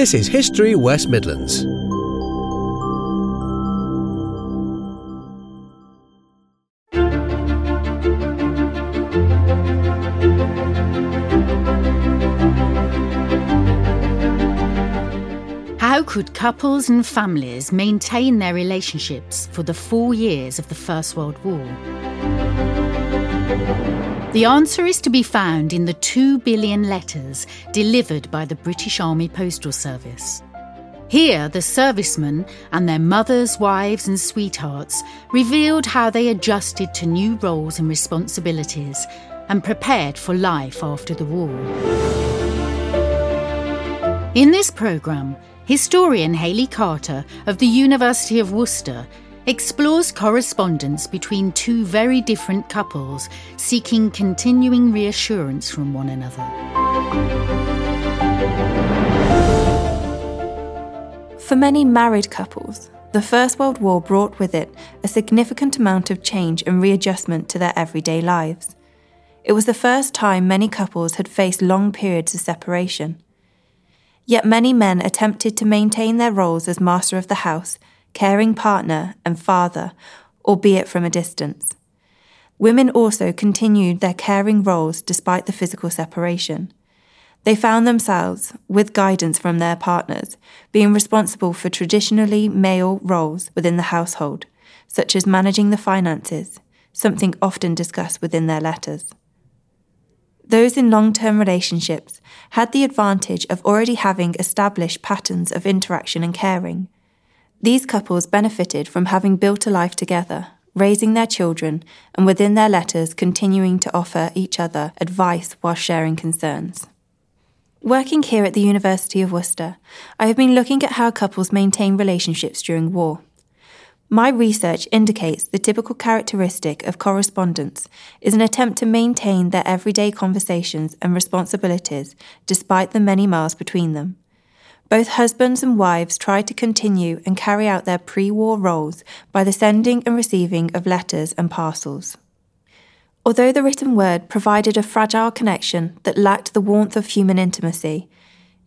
This is History West Midlands. How could couples and families maintain their relationships for the four years of the First World War? The answer is to be found in the two billion letters delivered by the British Army Postal Service. Here, the servicemen and their mothers, wives, and sweethearts revealed how they adjusted to new roles and responsibilities and prepared for life after the war. In this programme, historian Hayley Carter of the University of Worcester explores correspondence between two very different couples seeking continuing reassurance from one another. For many married couples, the First World War brought with it a significant amount of change and readjustment to their everyday lives. It was the first time many couples had faced long periods of separation. Yet many men attempted to maintain their roles as master of the house caring partner, and father, albeit from a distance. Women also continued their caring roles despite the physical separation. They found themselves, with guidance from their partners, being responsible for traditionally male roles within the household, such as managing the finances, something often discussed within their letters. Those in long term relationships had the advantage of already having established patterns of interaction and caring, these couples benefited from having built a life together, raising their children, and within their letters continuing to offer each other advice while sharing concerns. Working here at the University of Worcester, I have been looking at how couples maintain relationships during war. My research indicates the typical characteristic of correspondence is an attempt to maintain their everyday conversations and responsibilities despite the many miles between them. Both husbands and wives tried to continue and carry out their pre war roles by the sending and receiving of letters and parcels. Although the written word provided a fragile connection that lacked the warmth of human intimacy,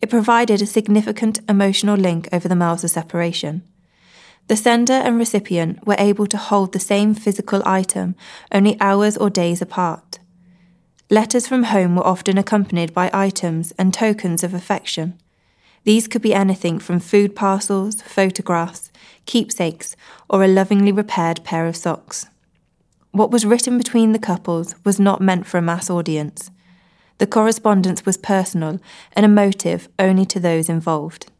it provided a significant emotional link over the miles of separation. The sender and recipient were able to hold the same physical item only hours or days apart. Letters from home were often accompanied by items and tokens of affection. These could be anything from food parcels, photographs, keepsakes, or a lovingly repaired pair of socks. What was written between the couples was not meant for a mass audience. The correspondence was personal and emotive only to those involved.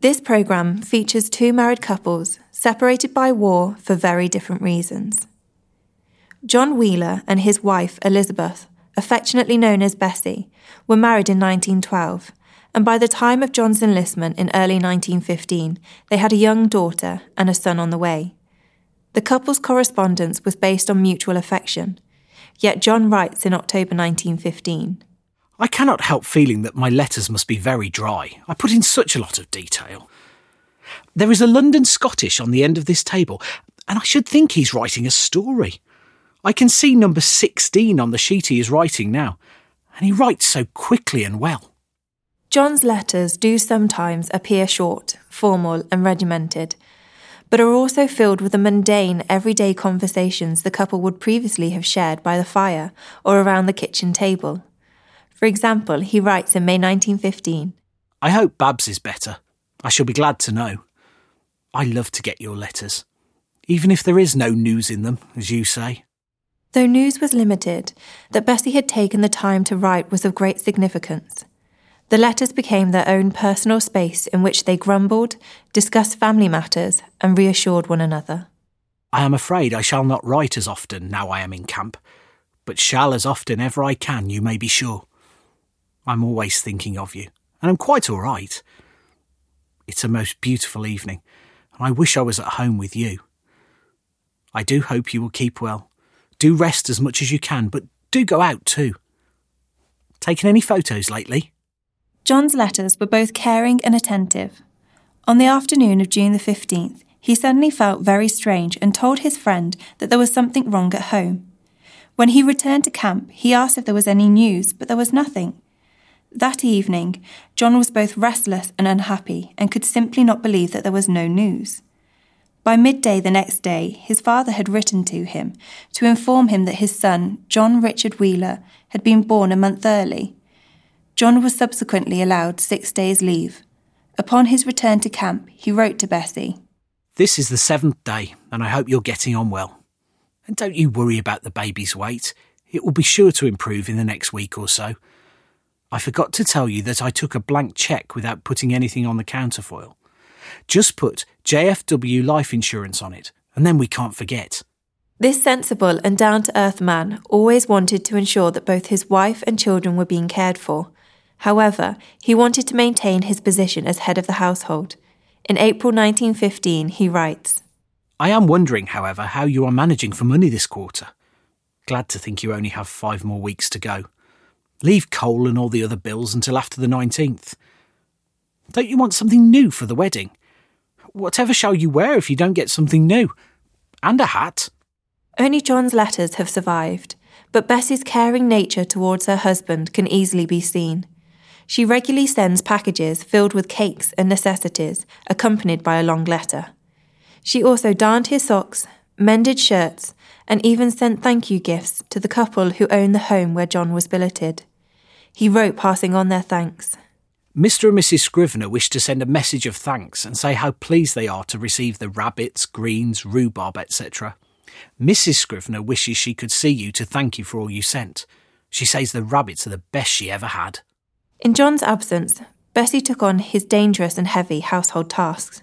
This programme features two married couples separated by war for very different reasons. John Wheeler and his wife Elizabeth, affectionately known as Bessie, were married in 1912 and by the time of John's enlistment in early 1915, they had a young daughter and a son on the way. The couple's correspondence was based on mutual affection, yet John writes in October 1915 I cannot help feeling that my letters must be very dry. I put in such a lot of detail. There is a London Scottish on the end of this table, and I should think he's writing a story. I can see number 16 on the sheet he is writing now, and he writes so quickly and well. John's letters do sometimes appear short, formal, and regimented, but are also filled with the mundane, everyday conversations the couple would previously have shared by the fire or around the kitchen table. For example, he writes in May 1915 I hope Babs is better. I shall be glad to know. I love to get your letters, even if there is no news in them, as you say. Though news was limited, that Bessie had taken the time to write was of great significance. The letters became their own personal space in which they grumbled, discussed family matters, and reassured one another. I am afraid I shall not write as often now I am in camp, but shall as often ever I can, you may be sure. I'm always thinking of you, and I'm quite all right. It's a most beautiful evening, and I wish I was at home with you. I do hope you will keep well. Do rest as much as you can, but do go out too. Taken any photos lately? John's letters were both caring and attentive. On the afternoon of June the 15th, he suddenly felt very strange and told his friend that there was something wrong at home. When he returned to camp, he asked if there was any news, but there was nothing. That evening, John was both restless and unhappy and could simply not believe that there was no news. By midday the next day, his father had written to him to inform him that his son, John Richard Wheeler, had been born a month early. John was subsequently allowed six days' leave. Upon his return to camp, he wrote to Bessie This is the seventh day, and I hope you're getting on well. And don't you worry about the baby's weight. It will be sure to improve in the next week or so. I forgot to tell you that I took a blank cheque without putting anything on the counterfoil. Just put JFW life insurance on it, and then we can't forget. This sensible and down to earth man always wanted to ensure that both his wife and children were being cared for. However, he wanted to maintain his position as head of the household. In April 1915, he writes I am wondering, however, how you are managing for money this quarter. Glad to think you only have five more weeks to go. Leave coal and all the other bills until after the 19th. Don't you want something new for the wedding? Whatever shall you wear if you don't get something new? And a hat. Only John's letters have survived, but Bessie's caring nature towards her husband can easily be seen. She regularly sends packages filled with cakes and necessities, accompanied by a long letter. She also darned his socks, mended shirts, and even sent thank you gifts to the couple who owned the home where John was billeted. He wrote passing on their thanks. Mr. and Mrs. Scrivener wish to send a message of thanks and say how pleased they are to receive the rabbits, greens, rhubarb, etc. Mrs. Scrivener wishes she could see you to thank you for all you sent. She says the rabbits are the best she ever had. In John's absence, Bessie took on his dangerous and heavy household tasks.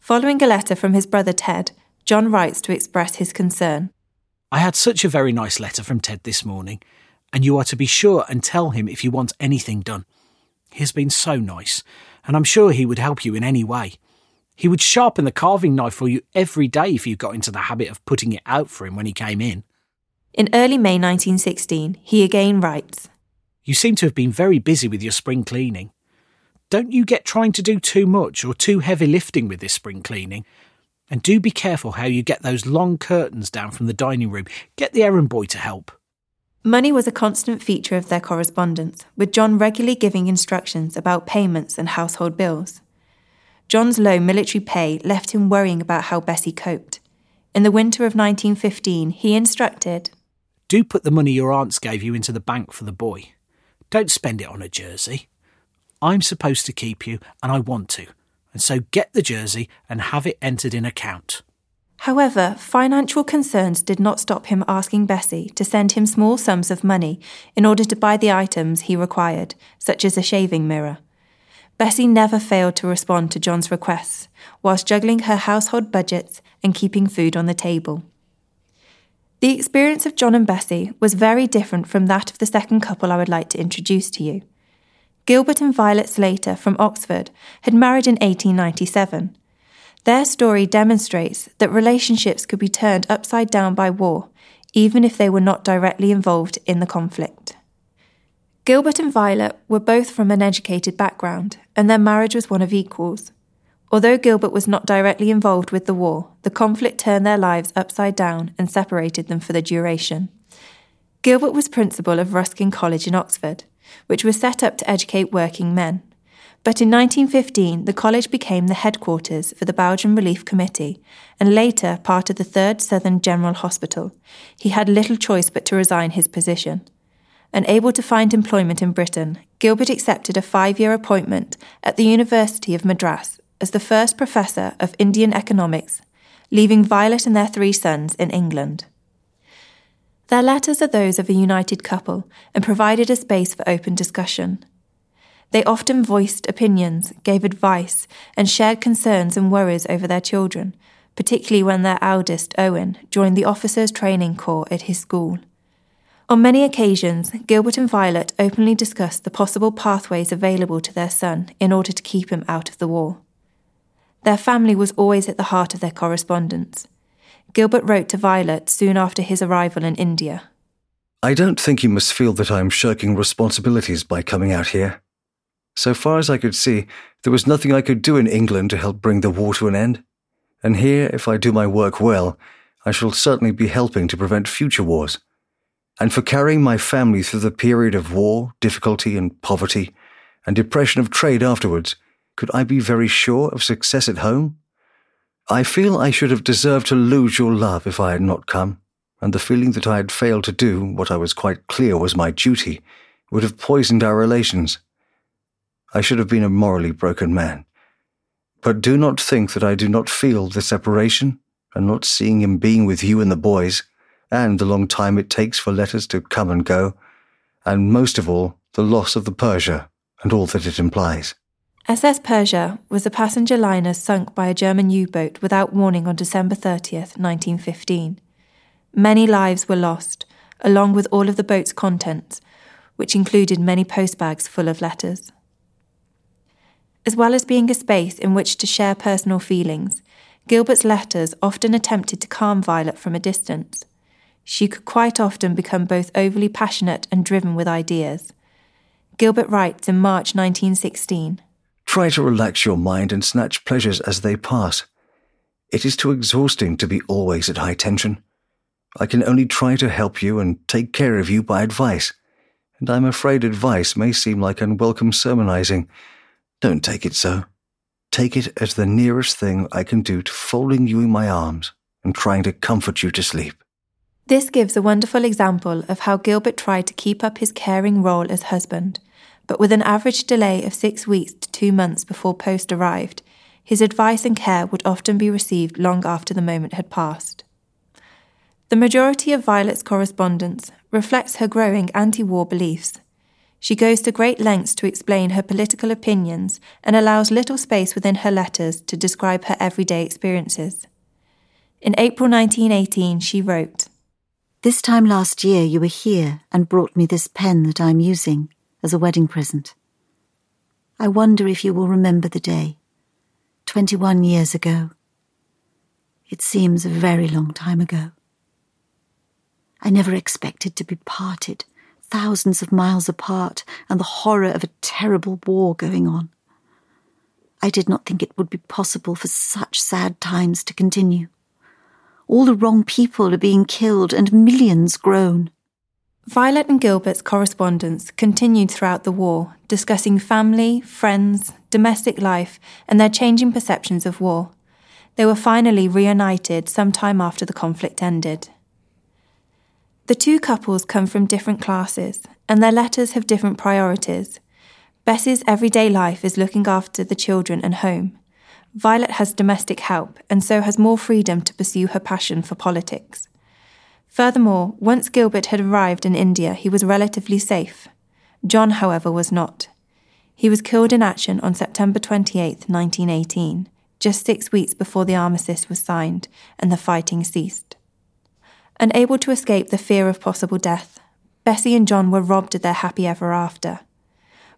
Following a letter from his brother Ted, John writes to express his concern. I had such a very nice letter from Ted this morning, and you are to be sure and tell him if you want anything done. He has been so nice, and I'm sure he would help you in any way. He would sharpen the carving knife for you every day if you got into the habit of putting it out for him when he came in. In early May 1916, he again writes You seem to have been very busy with your spring cleaning. Don't you get trying to do too much or too heavy lifting with this spring cleaning. And do be careful how you get those long curtains down from the dining room. Get the errand boy to help. Money was a constant feature of their correspondence, with John regularly giving instructions about payments and household bills. John's low military pay left him worrying about how Bessie coped. In the winter of 1915, he instructed Do put the money your aunts gave you into the bank for the boy. Don't spend it on a jersey. I'm supposed to keep you, and I want to, and so get the jersey and have it entered in account. However, financial concerns did not stop him asking Bessie to send him small sums of money in order to buy the items he required, such as a shaving mirror. Bessie never failed to respond to John's requests, whilst juggling her household budgets and keeping food on the table. The experience of John and Bessie was very different from that of the second couple I would like to introduce to you. Gilbert and Violet Slater from Oxford had married in 1897 their story demonstrates that relationships could be turned upside down by war, even if they were not directly involved in the conflict. Gilbert and Violet were both from an educated background, and their marriage was one of equals. Although Gilbert was not directly involved with the war, the conflict turned their lives upside down and separated them for the duration. Gilbert was principal of Ruskin College in Oxford, which was set up to educate working men. But in 1915, the college became the headquarters for the Belgian Relief Committee and later part of the 3rd Southern General Hospital. He had little choice but to resign his position. Unable to find employment in Britain, Gilbert accepted a five year appointment at the University of Madras as the first professor of Indian economics, leaving Violet and their three sons in England. Their letters are those of a united couple and provided a space for open discussion. They often voiced opinions, gave advice, and shared concerns and worries over their children, particularly when their eldest, Owen, joined the officers' training corps at his school. On many occasions, Gilbert and Violet openly discussed the possible pathways available to their son in order to keep him out of the war. Their family was always at the heart of their correspondence. Gilbert wrote to Violet soon after his arrival in India. I don't think you must feel that I am shirking responsibilities by coming out here. So far as I could see, there was nothing I could do in England to help bring the war to an end. And here, if I do my work well, I shall certainly be helping to prevent future wars. and for carrying my family through the period of war, difficulty, and poverty, and depression of trade afterwards, could I be very sure of success at home? I feel I should have deserved to lose your love if I had not come, and the feeling that I had failed to do what I was quite clear was my duty would have poisoned our relations. I should have been a morally broken man. But do not think that I do not feel the separation, and not seeing him being with you and the boys, and the long time it takes for letters to come and go, and most of all, the loss of the Persia and all that it implies. SS Persia was a passenger liner sunk by a German U boat without warning on December 30th, 1915. Many lives were lost, along with all of the boat's contents, which included many postbags full of letters. As well as being a space in which to share personal feelings, Gilbert's letters often attempted to calm Violet from a distance. She could quite often become both overly passionate and driven with ideas. Gilbert writes in March 1916 Try to relax your mind and snatch pleasures as they pass. It is too exhausting to be always at high tension. I can only try to help you and take care of you by advice, and I'm afraid advice may seem like unwelcome sermonizing. Don't take it so. Take it as the nearest thing I can do to folding you in my arms and trying to comfort you to sleep. This gives a wonderful example of how Gilbert tried to keep up his caring role as husband but with an average delay of six weeks to two months before post arrived, his advice and care would often be received long after the moment had passed. The majority of Violet's correspondence reflects her growing anti war beliefs. She goes to great lengths to explain her political opinions and allows little space within her letters to describe her everyday experiences. In April 1918, she wrote This time last year, you were here and brought me this pen that I'm using as a wedding present. I wonder if you will remember the day, 21 years ago. It seems a very long time ago. I never expected to be parted, thousands of miles apart, and the horror of a terrible war going on. I did not think it would be possible for such sad times to continue. All the wrong people are being killed and millions groan. Violet and Gilbert's correspondence continued throughout the war, discussing family, friends, domestic life, and their changing perceptions of war. They were finally reunited some time after the conflict ended. The two couples come from different classes, and their letters have different priorities. Bessie's everyday life is looking after the children and home. Violet has domestic help and so has more freedom to pursue her passion for politics. Furthermore, once Gilbert had arrived in India, he was relatively safe. John, however, was not. He was killed in action on September 28, 1918, just six weeks before the armistice was signed and the fighting ceased. Unable to escape the fear of possible death, Bessie and John were robbed of their happy ever after.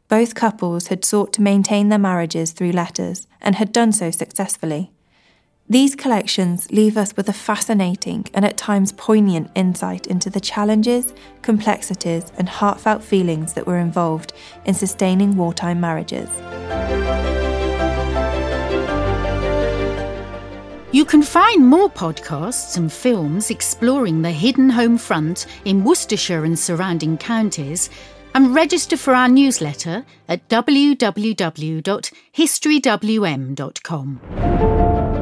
Both couples had sought to maintain their marriages through letters and had done so successfully. These collections leave us with a fascinating and at times poignant insight into the challenges, complexities, and heartfelt feelings that were involved in sustaining wartime marriages. You can find more podcasts and films exploring the hidden home front in Worcestershire and surrounding counties and register for our newsletter at www.historywm.com.